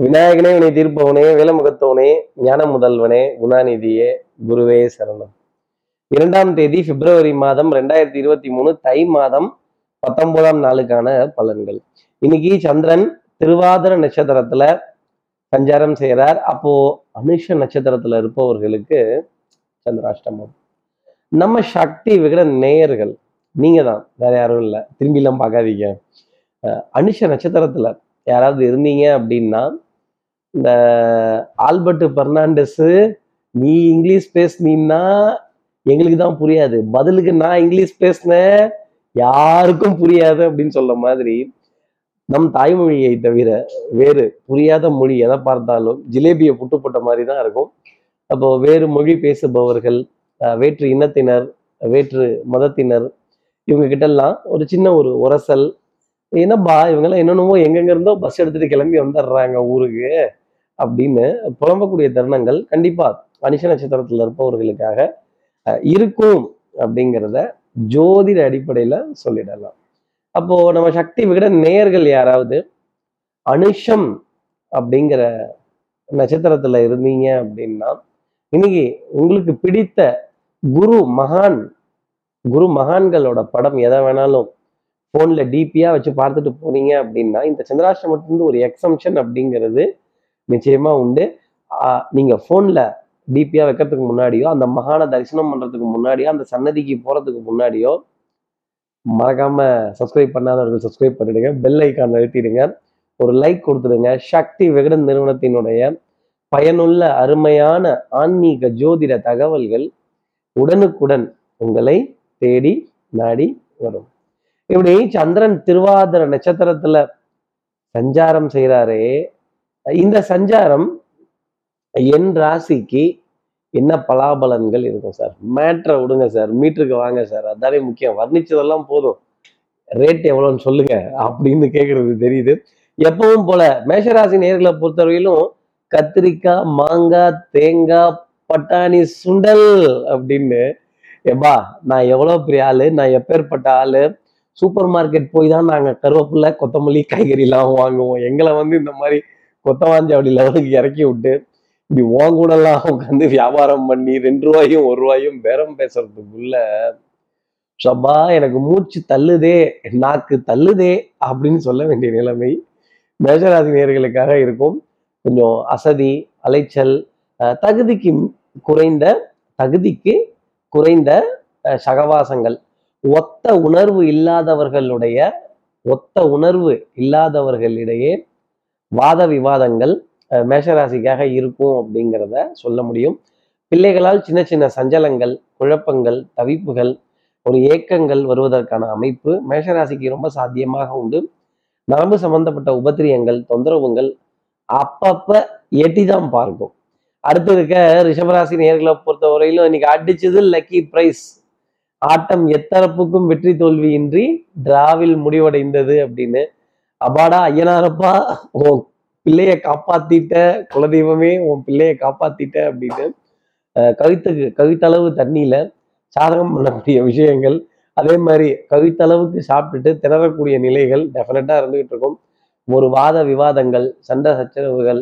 விநாயகனே வினை தீர்ப்பவனே வேலமுகத்தவனே ஞான முதல்வனே குணாநிதியே குருவே சரணம். இரண்டாம் தேதி பிப்ரவரி மாதம் ரெண்டாயிரத்தி இருபத்தி மூணு தை மாதம் பத்தொன்பதாம் நாளுக்கான பலன்கள். இன்னைக்கு சந்திரன் திருவாதிர நட்சத்திரத்துல சஞ்சாரம் செய்கிறார் அப்போ அனுஷ நட்சத்திரத்துல இருப்பவர்களுக்கு சந்திராஷ்டமம். நம்ம சக்தி விகட நேயர்கள் நீங்க தான் வேற யாரும் இல்லை திரும்பிலாம் பார்க்காதீங்க. அஹ் அனுஷ நட்சத்திரத்துல யாராவது இருந்தீங்க அப்படின்னா இந்த ஆல்பர்ட் பெர்னாண்டஸ் நீ இங்கிலீஷ் பேசுனீன்னா எங்களுக்கு தான் புரியாது. பதிலுக்கு நான் இங்கிலீஷ் பேசினேன் யாருக்கும் புரியாது அப்படின்னு சொல்ல மாதிரி நம் தாய்மொழியை தவிர வேறு புரியாத மொழி எதை பார்த்தாலும் ஜிலேபியை புட்டு போட்ட மாதிரி தான் இருக்கும். அப்போ வேறு மொழி பேசுபவர்கள் வேற்று இனத்தினர் வேற்று மதத்தினர் இவங்க கிட்டெல்லாம் ஒரு சின்ன ஒரு உரசல் என்னப்பா இவங்கெல்லாம் என்னென்னமோ எங்கெங்க இருந்தோ பஸ் எடுத்துட்டு கிளம்பி வந்துடுறாங்க ஊருக்கு. அப்படின்னு புலம்பக்கூடிய தருணங்கள் கண்டிப்பா மனுஷ நட்சத்திரத்துல இருப்பவர்களுக்காக இருக்கும் அப்படிங்கிறத ஜோதிட அடிப்படையில சொல்லிடலாம். அப்போ நம்ம சக்தி விகிட நேயர்கள் யாராவது அனுஷம் அப்படிங்கிற நட்சத்திரத்துல இருந்தீங்க அப்படின்னா இன்னைக்கு உங்களுக்கு பிடித்த குரு மகான் குரு மகான்களோட படம் எதை வேணாலும் ஃபோனில் டிபியாக வச்சு பார்த்துட்டு போனீங்க அப்படின்னா இந்த சந்திராஷ்டமத்திலிருந்து ஒரு எக்ஸம்ஷன் அப்படிங்கிறது நிச்சயமா உண்டு. ஆஹ் நீங்க ஃபோனில் டிபியாக வைக்கிறதுக்கு முன்னாடியோ அந்த மகான தரிசனம் பண்றதுக்கு முன்னாடியோ அந்த சன்னதிக்கு போறதுக்கு முன்னாடியோ மறக்காம சப்ஸ்கிரைப் பண்ணாதவர்கள் சப்ஸ்கிரைப் பண்ணிடுங்க. பெல் ஐக்கான் அழுத்திடுங்க. ஒரு லைக் கொடுத்துடுங்க. சக்தி விகடன் நிறுவனத்தினுடைய பயனுள்ள அருமையான ஆன்மீக ஜோதிட தகவல்கள் உடனுக்குடன் உங்களை தேடி நாடி வரும். இப்படி சந்திரன் திருவாதிர நட்சத்திரத்துல சஞ்சாரம் செய்கிறாரே இந்த சஞ்சாரம் என் ராசிக்கு என்ன பலாபலன்கள் இருக்கும் சார்? மேட்ரை விடுங்க சார். மீட்டருக்கு வாங்க சார். அதானே முக்கியம். வர்ணிச்சதெல்லாம் போதும். ரேட் எவ்வளோன்னு சொல்லுங்க அப்படின்னு கேட்குறது தெரியுது. எப்பவும் போல மேஷராசி நேர்களை பொறுத்தவரையிலும் கத்திரிக்காய் மாங்காய் தேங்காய் பட்டாணி சுண்டல் அப்படின்னு எப்பா நான் எவ்வளோ பெரிய ஆளு நான் எப்பேற்பட்ட ஆளு? சூப்பர் மார்க்கெட் போய் தான் நாங்கள் கருவேப்பிலை கொத்தமல்லி காய்கறிலாம் வாங்குவோம். எங்களை வந்து இந்த மாதிரி கொத்தவாஞ்சாவடி லெவலுக்கு இறக்கி விட்டு இப்படி உன் கூடலாம் உட்காந்து வியாபாரம் பண்ணி ரெண்டு ரூபாயும் ஒரு ரூபாயும் பேரம் பேசுறதுக்குள்ள சபா எனக்கு மூச்சு தள்ளுதே நாக்கு தள்ளுதே அப்படின்னு சொல்ல வேண்டிய நிலைமை மேஷராசி நேர்களுக்காக இருக்கும். கொஞ்சம் அசதி அலைச்சல் தகுதிக்கு குறைந்த தகுதிக்கு குறைந்த சகவாசங்கள். ஒத்த உணர்வு இல்லாதவர்களுடைய ஒத்த உணர்வு இல்லாதவர்களிடையே வாத விவாதங்கள் மேஷராசிக்காக இருக்கும் அப்படிங்கிறத சொல்ல முடியும். பிள்ளைகளால் சின்ன சின்ன சஞ்சலங்கள் குழப்பங்கள் தவிப்புகள் ஒரு ஏக்கங்கள் வருவதற்கான அமைப்பு மேஷராசிக்கு ரொம்ப சாத்தியமாக உண்டு. நரம்பு சம்பந்தப்பட்ட உபத்திரியங்கள் தொந்தரவுங்கள் அப்பப்ப எட்டி தான் பார்க்கும். அடுத்து இருக்க ரிஷபராசி நேர்களை பொறுத்தவரையிலும் இன்னைக்கு அடிச்சது லக்கி பிரைஸ் ஆட்டம் எத்தரப்புக்கும் வெற்றி தோல்வியின்றி டிராவில் முடிவடைந்தது அப்படின்னு அபாடா ஐயனாரப்பா உன் பிள்ளைய காப்பாத்திட்ட குலதெய்வமே உன் பிள்ளைய காப்பாத்திட்ட அப்படின்னு கவித்துக்கு கவித்தளவு தண்ணியில சாதகம் பண்ணக்கூடிய விஷயங்கள். அதே மாதிரி கவித்தளவுக்கு சாப்பிட்டுட்டு திணறக்கூடிய நிலைகள் டெஃபினட்டா இருந்துகிட்டு இருக்கும். ஒரு வாத விவாதங்கள் சண்டை சச்சரவுகள்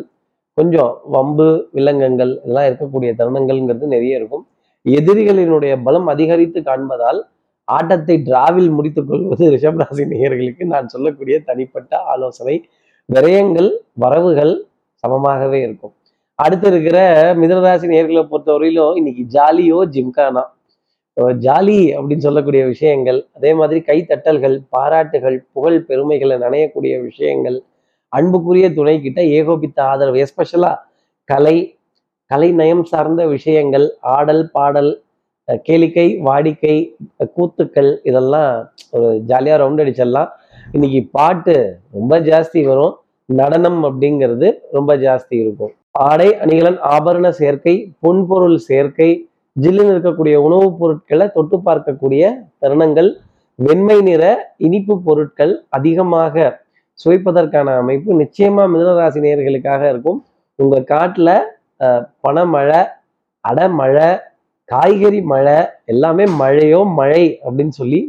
கொஞ்சம் வம்பு வில்லங்கங்கள் எல்லாம் இருக்கக்கூடிய தருணங்கள்ங்கிறது நிறைய இருக்கும். எதிரிகளினுடைய பலம் அதிகரித்து காண்பதால் ஆட்டத்தை டிராவில் முடித்துக் கொள்வது ரிஷபராசி நேயர்களுக்கு நான் சொல்லக்கூடிய தனிப்பட்ட ஆலோசனை. விரயங்கள் வரவுகள் சமமாகவே இருக்கும். அடுத்து இருக்கிற மிதனராசி நேர்களை பொறுத்தவரையிலும் இன்னைக்கு ஜாலியோ ஜிம்கானா. ஜாலி அப்படின்னு சொல்லக்கூடிய விஷயங்கள் அதே மாதிரி கைத்தட்டல்கள் பாராட்டுகள் புகழ் பெருமைகளை நனையக்கூடிய விஷயங்கள் அன்புக்குரிய துணை கிட்ட ஏகோபித்த ஆதரவு எஸ்பெஷலா கலை கலை நயம் சார்ந்த விஷயங்கள் ஆடல் பாடல் கேளிக்கை வாடிக்கை கூத்துக்கள் இதெல்லாம் ஒரு ஜாலியாக ரவுண்ட் அடிச்சிடலாம். இன்னைக்கு பாட்டு ரொம்ப ஜாஸ்தி வரும். நடனம் அப்படிங்கிறது ரொம்ப ஜாஸ்தி இருக்கும். ஆடை அணிகலன் ஆபரண சேர்க்கை பொன்பொருள் சேர்க்கை ஜில்லுன்னு இருக்கக்கூடிய உணவுப் பொருட்களை தொட்டு பார்க்கக்கூடிய தருணங்கள் வெண்மை நிற இனிப்பு பொருட்கள் அதிகமாக சுவைப்பதற்கான அமைப்பு நிச்சயமா மிதனராசி நேர்களுக்காக இருக்கும். உங்க காட்டுல பணமழை அடமழை காய்கறி மழை எல்லாமே மழையோ மழை அப்படின்னு சொல்லி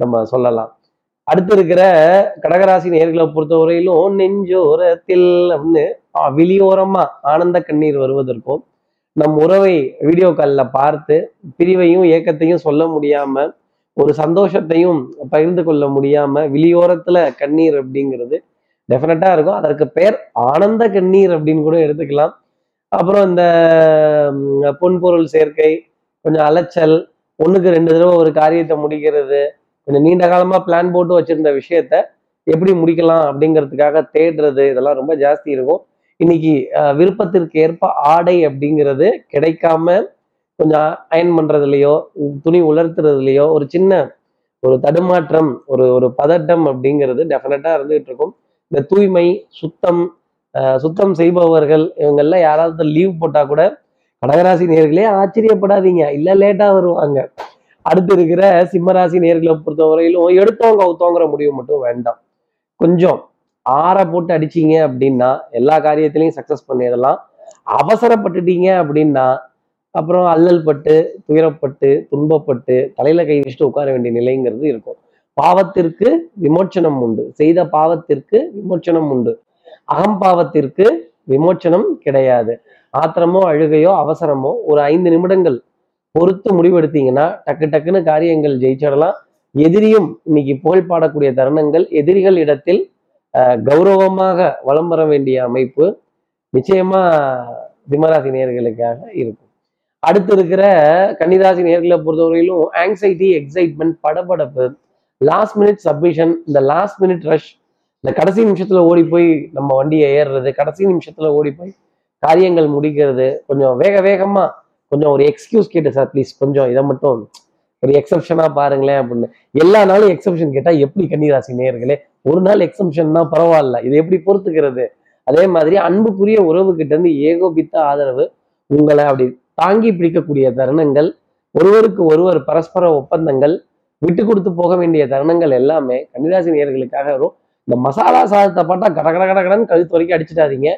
நம்ம சொல்லலாம். அடுத்து இருக்கிற கடகராசி நேர்களை பொறுத்தவரையிலும் நெஞ்சோரத்தில் அப்படின்னு வெளியோரமா ஆனந்த கண்ணீர் வருவதற்கும் நம் உறவை வீடியோ காலில் பார்த்து பிரிவையும் ஏக்கத்தையும் சொல்ல முடியாம ஒரு சந்தோஷத்தையும் பகிர்ந்து கொள்ள முடியாம வெளியோரத்துல கண்ணீர் அப்படிங்கிறது டெஃபினட்டா இருக்கும். அதற்கு பெயர் ஆனந்த கண்ணீர் அப்படின்னு கூட எடுத்துக்கலாம். அப்புறம் இந்த பொன்பொருள் சேர்க்கை கொஞ்சம் அலைச்சல் ஒன்றுக்கு ரெண்டு தடவை ஒரு காரியத்தை முடிக்கிறது கொஞ்சம் நீண்ட காலமாக பிளான் போட்டு வச்சுருந்த விஷயத்த எப்படி முடிக்கலாம் அப்படிங்கிறதுக்காக தேடுறது இதெல்லாம் ரொம்ப ஜாஸ்தி இருக்கும். இன்னைக்கு விருப்பத்திற்கு ஏற்ப ஆடை அப்படிங்கிறது கிடைக்காம கொஞ்சம் அயன் பண்ணுறதுலையோ துணி உலர்த்துறதுலையோ ஒரு சின்ன ஒரு தடுமாற்றம் ஒரு ஒரு பதட்டம் அப்படிங்கிறது டெஃபினட்டாக இருந்துகிட்டு இருக்கும். இந்த தூய்மை சுத்தம் சுத்தம் செய்பவர்கள் இவங்கெல்லாம் யாராவது லீவ் போட்டா கூட கடகராசி நேர்களே ஆச்சரியப்படாதீங்க. இல்ல லேட்டா வருவாங்க. அடுத்து இருக்கிற சிம்மராசி நேர்களை பொறுத்தவரையிலும் எடுத்தவங்க அவுத்தோங்கிற முடிவு மட்டும் வேண்டாம். கொஞ்சம் ஆற போட்டு அடிச்சீங்க அப்படின்னா எல்லா காரியத்திலையும் சக்சஸ் பண்ணிடலாம். அவசரப்பட்டுட்டீங்க அப்படின்னா அப்புறம் அல்லல் பட்டு துயரப்பட்டு துன்பப்பட்டு தலையில கை வச்சுட்டு உட்கார வேண்டிய நிலைங்கிறது இருக்கும். பாவத்திற்கு விமோச்சனம் உண்டு. செய்த பாவத்திற்கு விமோச்சனம் உண்டு. அகம்பாவத்திற்கு விமோச்சனம் கிடையாது. ஆத்திரமோ அழுகையோ அவசரமோ ஒரு ஐந்து நிமிடங்கள் பொறுத்து முடிவெடுத்தீங்கன்னா டக்கு டக்குன்னு காரியங்கள் ஜெயிச்சிடலாம். எதிரியும் இன்னைக்கு புகழ் பாடக்கூடிய தருணங்கள் எதிரிகள் இடத்தில் கௌரவமாக வலம் வர வேண்டிய அமைப்பு நிச்சயமா திமராசி நேர்களுக்காக இருக்கும். அடுத்து இருக்கிற கன்னிராசி நேர்களை பொறுத்தவரையிலும் ஆங்ஸைட்டி எக்ஸைட்மெண்ட் படபடப்பு லாஸ்ட் மினிட் சப்மிஷன் இந்த லாஸ்ட் மினிட் ரஷ் இந்த கடைசி நிமிஷத்துல ஓடி போய் நம்ம வண்டியை ஏறுறது கடைசி நிமிஷத்துல ஓடி போய் காரியங்கள் முடிக்கிறது கொஞ்சம் வேக வேகமா கொஞ்சம் ஒரு எக்ஸ்கியூஸ் கேட்டு சார் ப்ளீஸ் கொஞ்சம் இதை மட்டும் ஒரு எக்ஸப்ஷனா பாருங்களேன் அப்படின்னு. எல்லா நாளும் எக்ஸப்ஷன் கேட்டா எப்படி கன்னிராசி நேயர்களே? ஒரு நாள் எக்ஸப்ஷன்னா பரவாயில்ல. இது எப்படி பொறுத்துக்கிறது? அதே மாதிரி அன்புக்குரிய உறவு கிட்ட இருந்து ஏகோபித்த ஆதரவு உங்களை அப்படி தாங்கி பிடிக்கக்கூடிய தருணங்கள் ஒருவருக்கு ஒருவர் பரஸ்பர ஒப்பந்தங்கள் விட்டு கொடுத்து போக வேண்டிய தருணங்கள் எல்லாமே கன்னிராசி நேயர்களுக்காக வரும். இந்த மசாலா சாதத்தை பார்த்தா கட கட கட கடன்னு கழுத்து வரைக்கும் அடிச்சிடாதீங்க.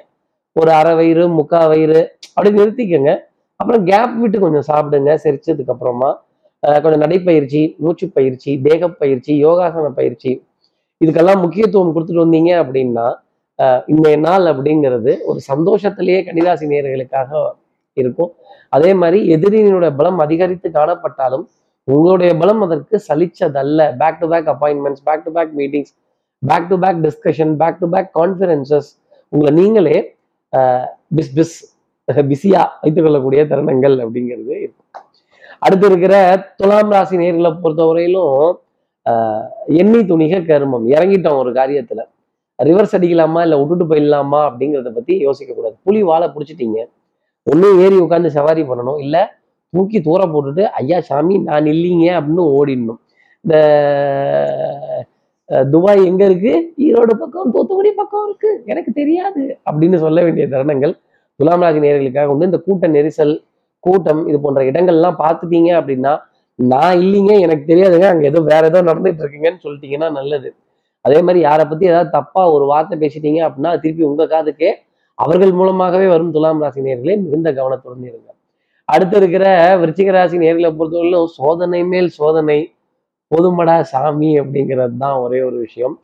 ஒரு அரை வயிறு முக்கா வயிறு அப்படி நிறுத்திக்கோங்க. அப்புறம் கேப் விட்டு கொஞ்சம் சாப்பிடுங்க செரிச்சதுக்கு அப்புறமா. கொஞ்சம் நடைப்பயிற்சி மூச்சு பயிற்சி தேக பயிற்சி யோகாசன பயிற்சி. இதுக்கெல்லாம் முக்கியத்துவம் கொடுத்துட்டு வந்தீங்க அப்படின்னா இந்த நாள் அப்படிங்கிறது ஒரு சந்தோஷத்திலேயே கன்னிராசி நேயர்களுக்காக இருக்கும். அதே மாதிரி எதிரியினுடைய பலம் அதிகரித்து காணப்பட்டாலும் உங்களுடைய பலம் அதற்கு சலிச்சதல்ல. Back to back appointments back to back meetings back to back discussion back to back conferences உங்களை நீங்களே பிஸ் பிஸ் பிஸியா வைத்துக் கொள்ளக்கூடிய தருணங்கள் அப்படிங்கிறது இருக்கும். அடுத்து இருக்கிற துலாம் ராசி நேர்களை பொறுத்தவரையிலும் ஆஹ், எண்ணி துணிக கருமம். இறங்கிட்டோம் ஒரு காரியத்துல. ரிவர்ஸ் அடிக்கலாமா இல்ல விட்டுட்டு போயிடலாமா அப்படிங்கிறத பத்தி யோசிக்க கூடாது புலி வாழை பிடிச்சிட்டீங்க. ஒன்றும் ஏறி உட்காந்து சவாரி பண்ணணும். இல்ல தூக்கி தூர போட்டுட்டு ஐயா சாமி நான் இல்லைங்க அப்படின்னு ஓடிடணும். இந்த துபாய் எங்க இருக்கு? ஈரோடு பக்கம் தூத்துக்குடி பக்கம் இருக்கு. எனக்கு தெரியாது அப்படின்னு சொல்ல வேண்டிய தருணங்கள் துலாம் ராசி நேர்களுக்காக வந்து இந்த கூட்ட நெரிசல் கூட்டம் இது போன்ற இடங்கள்லாம் பார்த்துட்டீங்க அப்படின்னா நான் இல்லைங்க எனக்கு தெரியாதுங்க. அங்க ஏதோ வேற ஏதோ நடந்துட்டு இருக்குங்கன்னு சொல்லிட்டீங்கன்னா நல்லது. அதே மாதிரி யாரை பத்தி ஏதாவது தப்பா ஒரு வார்த்தை பேசிட்டீங்க அப்படின்னா திருப்பி உங்க காதுக்கே. அவர்கள் மூலமாகவே வரும் துலாம் ராசி நேர்களே மிகுந்த கவனத்துடன் இருங்க. அடுத்து இருக்கிற விருச்சிக ராசி நேர்களை பொறுத்தவரையிலும் சோதனை மேல் சோதனை. போதுமடா சாமி அப்படிங்கிறது தான் ஒரே ஒரு விஷயம்.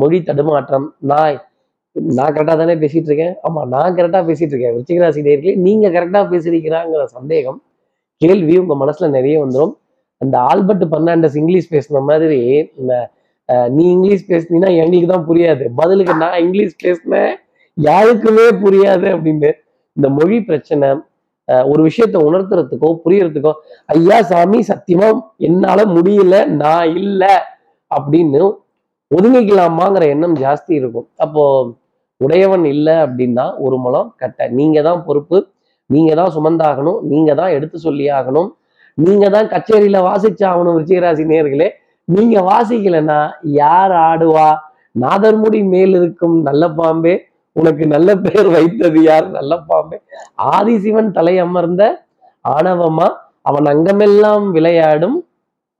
மொழி தடுமாற்றம். நான் நான் கரெக்டாக தானே பேசிட்டு இருக்கேன்? ஆமா நான் கரெக்டாக பேசிட்டு இருக்கேன். விருச்சிகராசி நேர்களே நீங்க கரெக்டாக பேசுறீங்களாங்கிற சந்தேகம் கேள்வி உங்க மனசுல நிறைய வந்துடும் அந்த ஆல்பர்ட் பர்னாண்டஸ் இங்கிலீஷ் பேசுன மாதிரி இந்த நீ இங்கிலீஷ் பேசுனீங்கன்னா எங்களுக்கு தான் புரியாது. பதிலுக்கு நான் இங்கிலீஷ் பேசினேன் யாருக்குமே புரியாது அப்படின்னு. இந்த மொழி பிரச்சனை ஒரு விஷயத்த உணர்த்துறதுக்கோ புரியறதுக்கோ ஐயா சாமி சத்தியமா என்னால முடியல நான் இல்லை அப்படின்னு ஒதுங்கிக்கலாமாங்கிற எண்ணம் ஜாஸ்தி இருக்கும். அப்போ உடையவன் இல்லை அப்படின்னா ஒரு முலம் கட்ட. நீங்க தான் பொறுப்பு நீங்க தான் சுமந்தாகணும் நீங்க தான் எடுத்து சொல்லி ஆகணும். நீங்க தான் கச்சேரியில வாசிச்சாகணும் விஜயராசி நேர்களே நீங்க வாசிக்கலன்னா யார் ஆடுவா? நாதர்முடி மேல் இருக்கும் நல்ல பாம்பே. உனக்கு நல்ல பெயர் வைத்தது யார்? நல்ல பாம்பே ஆதிசிவன் தலை அமர்ந்த ஆணவமா? அவன் அங்கமெல்லாம் விளையாடும்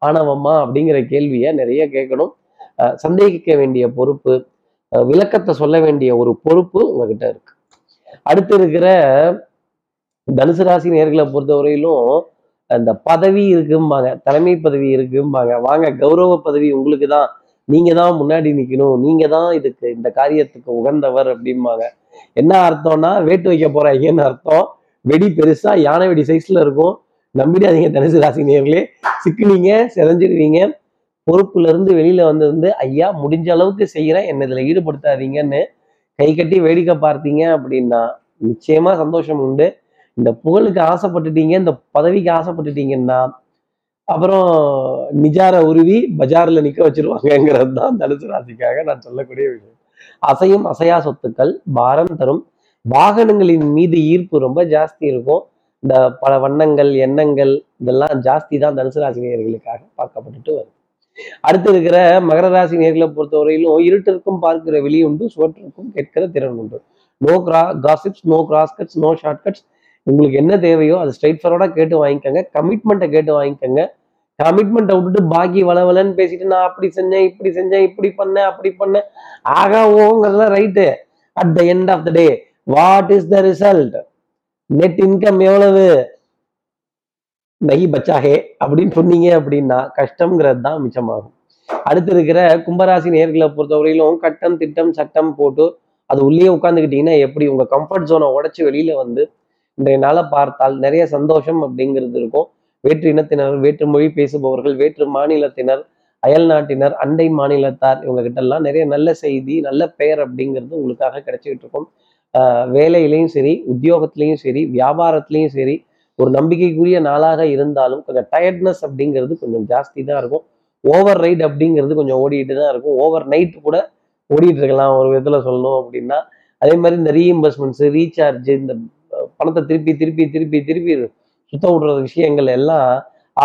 ஆணவமா? அப்படிங்கிற கேள்வியை நிறைய கேட்கணும். அஹ் சந்தேகிக்க வேண்டிய பொறுப்பு விளக்கத்தை சொல்ல வேண்டிய ஒரு பொறுப்பு உங்ககிட்ட இருக்கு. அடுத்து இருக்கிற தனுசு ராசி நேர்களை பொறுத்தவரையிலும் அந்த பதவி இருக்கும்பாங்க. தலைமை பதவி இருக்கும்பாங்க. வாங்க கௌரவ பதவி உங்களுக்கு தான் நீங்க தான் முன்னாடி நிக்கணும். நீங்க தான் இதுக்கு இந்த காரியத்துக்கு உகந்தவர் அப்படிம்பாங்க. என்ன அர்த்தம்னா வேட்டு வைக்க போறாங்கன்னு அர்த்தம். வெடி பெருசா யானை வெடி சைஸ்ல இருக்கும். நம்பிடாதீங்க தனுசு ராசி நேர்களே சிக்குனீங்க செதஞ்சிடுவீங்க. பொறுப்புல இருந்து வெளியில வந்திருந்து ஐயா முடிஞ்ச அளவுக்கு செய்யறேன். என்ன இதுல ஈடுபடுத்தாதீங்கன்னு கை கட்டி வேடிக்கை பார்த்தீங்க அப்படின்னா நிச்சயமா சந்தோஷம் உண்டு. இந்த புகழுக்கு ஆசைப்பட்டுட்டீங்க இந்த பதவிக்கு ஆசைப்பட்டுட்டீங்கன்னா அப்புறம் நிஜார உருவி பஜார்ல நிக்க வச்சிருவாங்கங்கிறது தான் தனுசு ராசிக்காக நான் சொல்லக்கூடிய விஷயம். அசையும் அசையா சொத்துக்கள் பாரம் தரும். வாகனங்களின் மீது ஈர்ப்பு ரொம்ப ஜாஸ்தி இருக்கும். இந்த பல வண்ணங்கள் எண்ணங்கள் இதெல்லாம் ஜாஸ்தி தான் தனுசு ராசி நேயர்களுக்காக பார்க்கப்பட்டுட்டு வரும் அடுத்து இருக்கிற மகர ராசி நேர்களை பொறுத்தவரையிலும் இருட்டிற்கும் பார்க்கிற வெளி உண்டு சுவற்றிற்கும் கேட்கிற திறன் உண்டு. நோ கிரா gossips no cross cuts no short cuts உங்களுக்கு என்ன தேவையோ அது ஸ்ட்ரைட் ஃபார்வர்டாக கேட்டு வாங்கிக்கோங்க. கமிட்மெண்ட்டை கேட்டு வாங்கிக்கோங்க. கமிட்மெண்ட்டை விட்டுட்டு பாக்கி வளவலன்னு பேசிட்டு நான் அப்படி செஞ்சேன் இப்படி செஞ்சேன் இப்படி பண்ணேன் அப்படி பண்ணேன். ஆகா ஓங்கிறதுலாம் right at the end of the day what is the result net income எவ்வளவு? நகி பச்சாகே அப்படின்னு சொன்னீங்க அப்படின்னா கஷ்டம்ங்கிறது தான் மிச்சமாகும். அடுத்து இருக்கிற கும்பராசி நேர்களை பொறுத்தவரையிலும் கட்டம் திட்டம் சட்டம் போட்டு அது உள்ளே உட்காந்துக்கிட்டீங்கன்னா எப்படி உங்க கம்ஃபர்ட் ஜோனை உடச்சி வெளியில வந்து இன்றைய நாளை பார்த்தால் நிறைய சந்தோஷம் அப்படிங்கிறது இருக்கும். வேற்று இனத்தினர் வேற்று மொழி பேசுபவர்கள் வேற்று மாநிலத்தினர் அயல் நாட்டினர் அண்டை மாநிலத்தார் இவங்க கிட்ட எல்லாம் நிறைய நல்ல செய்தி நல்ல பெயர் அப்படிங்கிறது உங்களுக்காக கிடைச்சிக்கிட்டு இருக்கும். வேலையிலையும் சரி உத்தியோகத்திலையும் சரி வியாபாரத்திலையும் சரி ஒரு நம்பிக்கைக்குரிய நாளாக இருந்தாலும் கொஞ்சம் டயர்ட்னஸ் அப்படிங்கிறது கொஞ்சம் ஜாஸ்தி தான் இருக்கும். ஓவர் ரைட் அப்படிங்கிறது கொஞ்சம் ஓடிட்டு தான் இருக்கும். ஓவர் நைட் கூட ஓடிட்டு இருக்கலாம் ஒரு விதத்தில் சொல்லணும் அப்படின்னா. அதே மாதிரி இந்த ரீஇம்பர்ஸ்மெண்ட்ஸு ரீசார்ஜ் இந்த பணத்தை திருப்பி திருப்பி திருப்பி திருப்பி சுத்த விடுற விஷயங்கள் எல்லாம்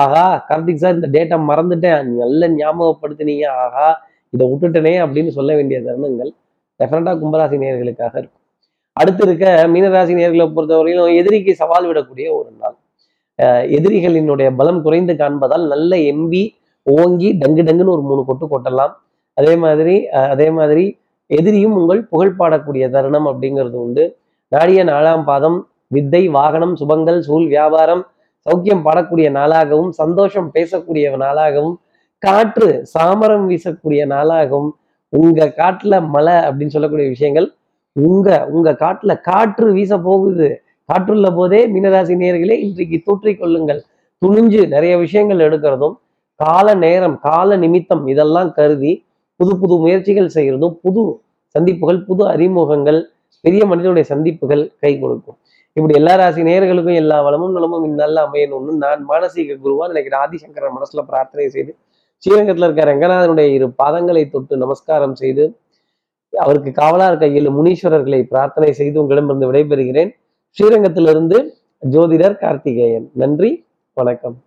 ஆகா கார்த்திக் சார் இந்த டேட்டா மறந்துட்டேன். நல்ல ஞாபகப்படுத்தினீங்க. ஆகா இதை விட்டுட்டனே அப்படின்னு சொல்ல வேண்டிய தருணங்கள் டெஃபினட்டா கும்பராசி நேர்களுக்காக இருக்கும். அடுத்து இருக்க மீனராசி நேர்களை பொறுத்தவரையிலும் எதிரிக்கு சவால் விடக்கூடிய ஒரு நாள். எதிரிகளினுடைய பலம் குறைந்து காண்பதால் நல்ல எம்பி ஓங்கி டங்கு டங்குன்னு ஒரு மூணு கொட்டு கொட்டலாம். அதே மாதிரி அதே மாதிரி எதிரியும் உங்கள் புகழ் பாடக்கூடிய தருணம் அப்படிங்கிறது உண்டு. நாடிய நாலாம் பாதம் வித்தை வாகனம் சுபங்கள் சூழ் வியாபாரம் சௌக்கியம் பாடக்கூடிய நாளாகவும் சந்தோஷம் பேசக்கூடிய நாளாகவும் காற்று சாமரம் வீசக்கூடிய நாளாகவும் உங்க காட்டுல மழை அப்படின்னு சொல்லக்கூடிய விஷயங்கள் உங்க உங்க காட்டுல காற்று வீச போகுது. காற்றுள்ள போதே மீனராசி நேர்களே இன்றைக்கு தூற்றிக் கொள்ளுங்கள். துணிஞ்சு நிறைய விஷயங்கள் எடுக்கிறதும் கால நேரம் கால நிமித்தம் இதெல்லாம் கருதி புது புது முயற்சிகள் செய்யறதும் புது சந்திப்புகள் புது அறிமுகங்கள் பெரிய மனிதனுடைய சந்திப்புகள் கை கொடுக்கும். இப்படி எல்லா ராசி நேர்களுக்கும் எல்லா வளமும் நலமும் இந்நல்ல அமையணும்னு நான் மானசீக குருவா நினைக்கிற ஆதிசங்கரன் மனசுல பிரார்த்தனை செய்து ஸ்ரீரங்கத்துல இருக்க ரங்கநாதனுடைய இரு பாதங்களை தொட்டு நமஸ்காரம் செய்து அவருக்கு காவலா இருக்க ஏழு முனீஸ்வரர்களை பிரார்த்தனை செய்து உங்களிடமிருந்து விடைபெறுகிறேன். ஸ்ரீரங்கத்திலிருந்து ஜோதிடர் கார்த்திகேயன். நன்றி வணக்கம்.